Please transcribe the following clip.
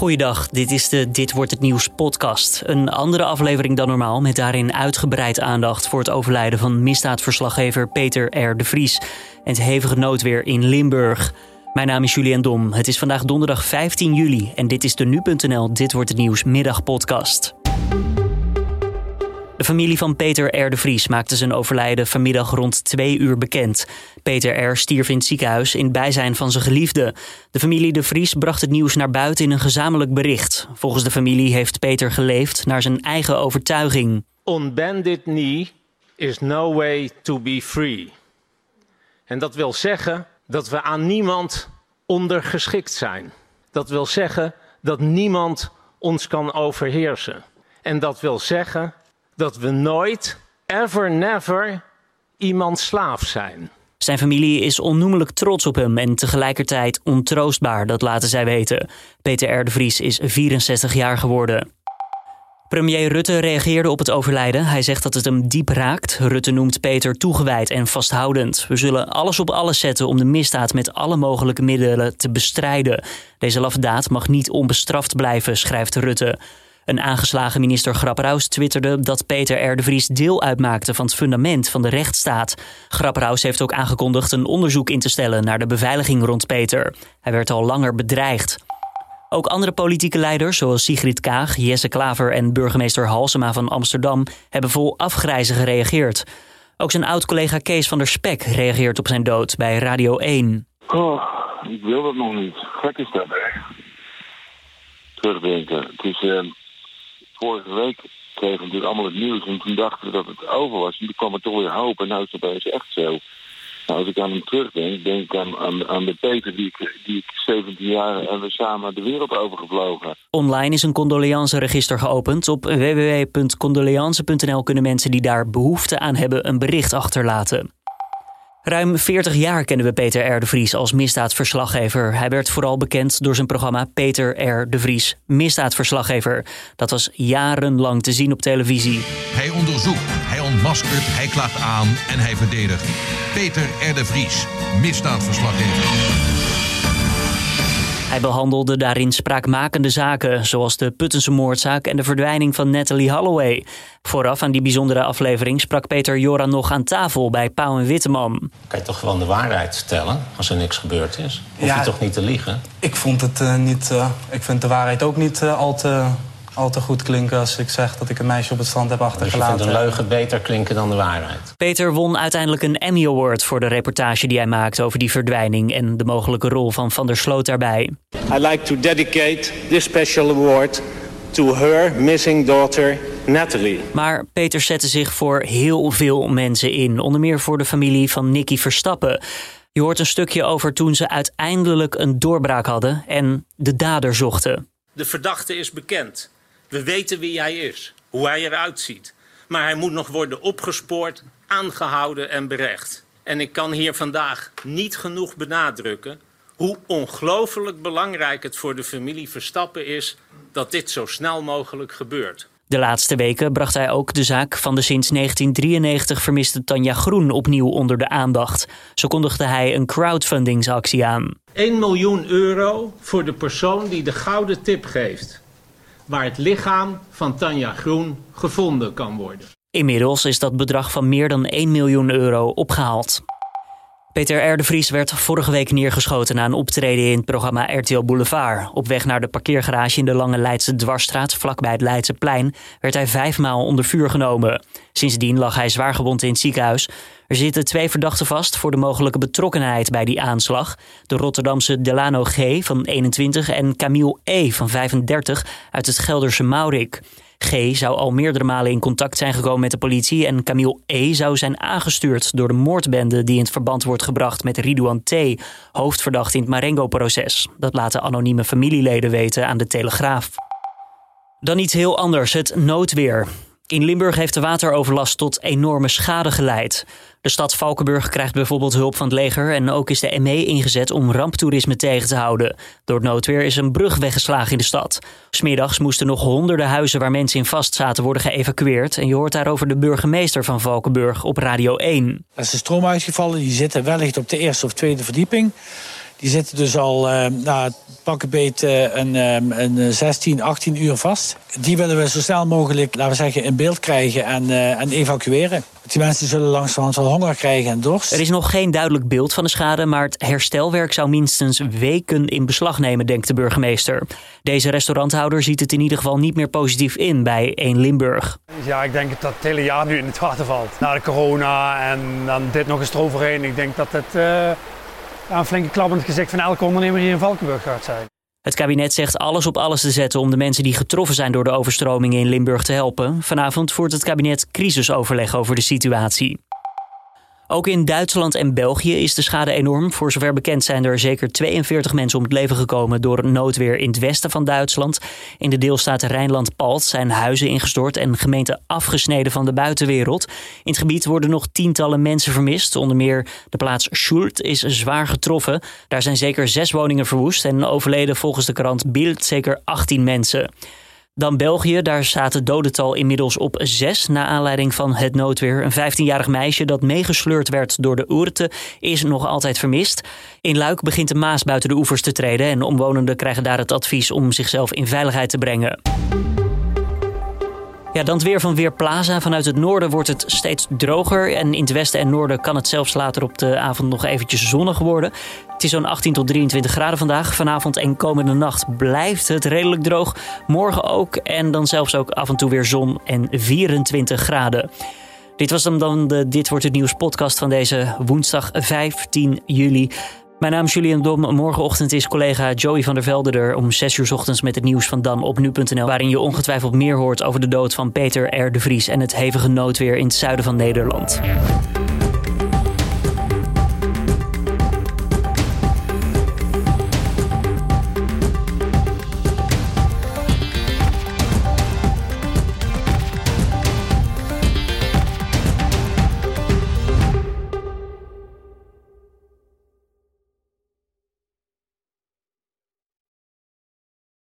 Goeiedag, dit is de Dit wordt het nieuws podcast. Een andere aflevering dan normaal met daarin uitgebreid aandacht voor het overlijden van misdaadverslaggever Peter R. de Vries en het hevige noodweer in Limburg. Mijn naam is Julian Dom. Het is vandaag donderdag 15 juli en dit is de nu.nl Dit wordt het nieuws middagpodcast. De familie van Peter R. de Vries maakte zijn overlijden vanmiddag rond twee uur bekend. Peter R. stierf in het ziekenhuis in bijzijn van zijn geliefde. De familie de Vries bracht het nieuws naar buiten in een gezamenlijk bericht. Volgens de familie heeft Peter geleefd naar zijn eigen overtuiging. On bended knee is no way to be free. En dat wil zeggen dat we aan niemand ondergeschikt zijn. Dat wil zeggen dat niemand ons kan overheersen. En dat wil zeggen dat we nooit, ever, never iemand slaaf zijn. Zijn familie is onnoemelijk trots op hem en tegelijkertijd ontroostbaar, dat laten zij weten. Peter R. de Vries is 64 jaar geworden. Premier Rutte reageerde op het overlijden. Hij zegt dat het hem diep raakt. Rutte noemt Peter toegewijd en vasthoudend. We zullen alles op alles zetten om de misdaad met alle mogelijke middelen te bestrijden. Deze laffe daad mag niet onbestraft blijven, schrijft Rutte. Een aangeslagen minister Grapperhaus twitterde dat Peter R. Vries deel uitmaakte van het fundament van de rechtsstaat. Grapperhaus heeft ook aangekondigd een onderzoek in te stellen naar de beveiliging rond Peter. Hij werd al langer bedreigd. Ook andere politieke leiders, zoals Sigrid Kaag, Jesse Klaver en burgemeester Halsema van Amsterdam, hebben vol afgrijzen gereageerd. Ook zijn oud-collega Kees van der Spek reageert op zijn dood bij Radio 1. Oh, ik wil dat nog niet. Gek is dat, hè? Terugdenken. Het is, uh, vorige week kregen we natuurlijk allemaal het nieuws en toen dachten we dat het over was. En toen kwam er toch weer hoop en nu is het opeens echt zo. Nou, als ik aan hem terugdenk, denk ik aan, aan, de Peter die ik, die ik 17 jaar en we samen de wereld overgevlogen. Online is een condoleanceregister geopend. Op www.condoleance.nl kunnen mensen die daar behoefte aan hebben een bericht achterlaten. Ruim 40 jaar kennen we Peter R. de Vries als misdaadverslaggever. Hij werd vooral bekend door zijn programma Peter R. de Vries, misdaadverslaggever. Dat was jarenlang te zien op televisie. Hij onderzoekt, hij ontmaskert, hij klaagt aan en hij verdedigt. Peter R. de Vries, misdaadverslaggever. Hij behandelde daarin spraakmakende zaken, zoals de Puttense moordzaak en de verdwijning van Natalie Holloway. Vooraf aan die bijzondere aflevering sprak Peter Joran nog aan tafel bij Pauw en Witteman. Kan je toch gewoon de waarheid vertellen als er niks gebeurd is? Hoef ja, je toch niet te liegen? Ik vond het uh, niet. Uh, ik vind de waarheid ook niet uh, al te al te goed klinken als ik zeg dat ik een meisje op het strand heb achtergelaten. Dus je vindt een leugen beter klinken dan de waarheid? Peter won uiteindelijk een Emmy Award voor de reportage die hij maakte over die verdwijning en de mogelijke rol van Van der Sloot daarbij. I like to dedicate this special award to her missing daughter Natalie. Maar Peter zette zich voor heel veel mensen in, onder meer voor de familie van Nicky Verstappen. Je hoort een stukje over toen ze uiteindelijk een doorbraak hadden en de dader zochten. De verdachte is bekend. We weten wie hij is, hoe hij eruit ziet. Maar hij moet nog worden opgespoord, aangehouden en berecht. En ik kan hier vandaag niet genoeg benadrukken hoe ongelooflijk belangrijk het voor de familie Verstappen is dat dit zo snel mogelijk gebeurt. De laatste weken bracht hij ook de zaak van de sinds 1993 vermiste Tanja Groen opnieuw onder de aandacht. Zo kondigde hij een crowdfundingsactie aan. 1 miljoen euro voor de persoon die de gouden tip geeft waar het lichaam van Tanja Groen gevonden kan worden. Inmiddels is dat bedrag van meer dan 1 miljoen euro opgehaald. Peter R. de Vries werd vorige week neergeschoten na een optreden in het programma RTL Boulevard. Op weg naar de parkeergarage in de Lange Leidse Dwarsstraat, vlakbij het Leidseplein, werd hij vijfmaal onder vuur genomen. Sindsdien lag hij zwaargewond in het ziekenhuis. Er zitten twee verdachten vast voor de mogelijke betrokkenheid bij die aanslag. De Rotterdamse Delano G. van 21 en Camille E. van 35 uit het Gelderse Maurik. G zou al meerdere malen in contact zijn gekomen met de politie en Camille E zou zijn aangestuurd door de moordbende die in verband wordt gebracht met Ridouan T, hoofdverdacht in het Marengo-proces. Dat laten anonieme familieleden weten aan de Telegraaf. Dan iets heel anders, het noodweer. In Limburg heeft de wateroverlast tot enorme schade geleid. De stad Valkenburg krijgt bijvoorbeeld hulp van het leger en ook is de ME ingezet om ramptoerisme tegen te houden. Door het noodweer is een brug weggeslagen in de stad. Smiddags moesten nog honderden huizen waar mensen in vast zaten worden geëvacueerd en je hoort daarover de burgemeester van Valkenburg op Radio 1. Er is de stroom uitgevallen, die zitten wellicht op de eerste of tweede verdieping. Die zitten dus al uh, nou, pakken beet een, een 16, 18 uur vast. Die willen we zo snel mogelijk, laten we zeggen, in beeld krijgen en, en evacueren. Die mensen zullen langzamerhand wel honger krijgen en dorst. Er is nog geen duidelijk beeld van de schade, maar het herstelwerk zou minstens weken in beslag nemen, denkt de burgemeester. Deze restauranthouder ziet het in ieder geval niet meer positief in bij 1 Limburg. Ja, ik denk dat het hele jaar nu in het water valt. Na de corona en dan dit nog eens eroverheen. Ik denk dat het uh, een flinke klap gezicht van elke ondernemer hier in Valkenburg gaat zijn. Het kabinet zegt alles op alles te zetten om de mensen die getroffen zijn door de overstromingen in Limburg te helpen. Vanavond voert het kabinet crisisoverleg over de situatie. Ook in Duitsland en België is de schade enorm. Voor zover bekend zijn er zeker 42 mensen om het leven gekomen door noodweer in het westen van Duitsland. In de deelstaat Rijnland-Palt zijn huizen ingestort en gemeenten afgesneden van de buitenwereld. In het gebied worden nog tientallen mensen vermist. Onder meer de plaats Schuld is zwaar getroffen. Daar zijn zeker zes woningen verwoest en overleden volgens de krant Bild zeker 18 mensen. Dan België, daar staat het dodental inmiddels op zes na aanleiding van het noodweer. Een 15-jarig meisje dat meegesleurd werd door de Oerte is nog altijd vermist. In Luik begint de Maas buiten de oevers te treden en omwonenden krijgen daar het advies om zichzelf in veiligheid te brengen. Ja, dan het weer van Weerplaza. Vanuit het noorden wordt het steeds droger. En in het westen en noorden kan het zelfs later op de avond nog eventjes zonnig worden. Het is zo'n 18 tot 23 graden vandaag. Vanavond en komende nacht blijft het redelijk droog. Morgen ook. En dan zelfs ook af en toe weer zon en 24 graden. Dit was dan, de Dit Wordt Het Nieuws podcast van deze woensdag 15 juli. Mijn naam is Julian Dom. Morgenochtend is collega Joey van der Velde er om 6 uur ochtends met het nieuws van Dan op nu.nl. Waarin je ongetwijfeld meer hoort over de dood van Peter R. de Vries en het hevige noodweer in het zuiden van Nederland.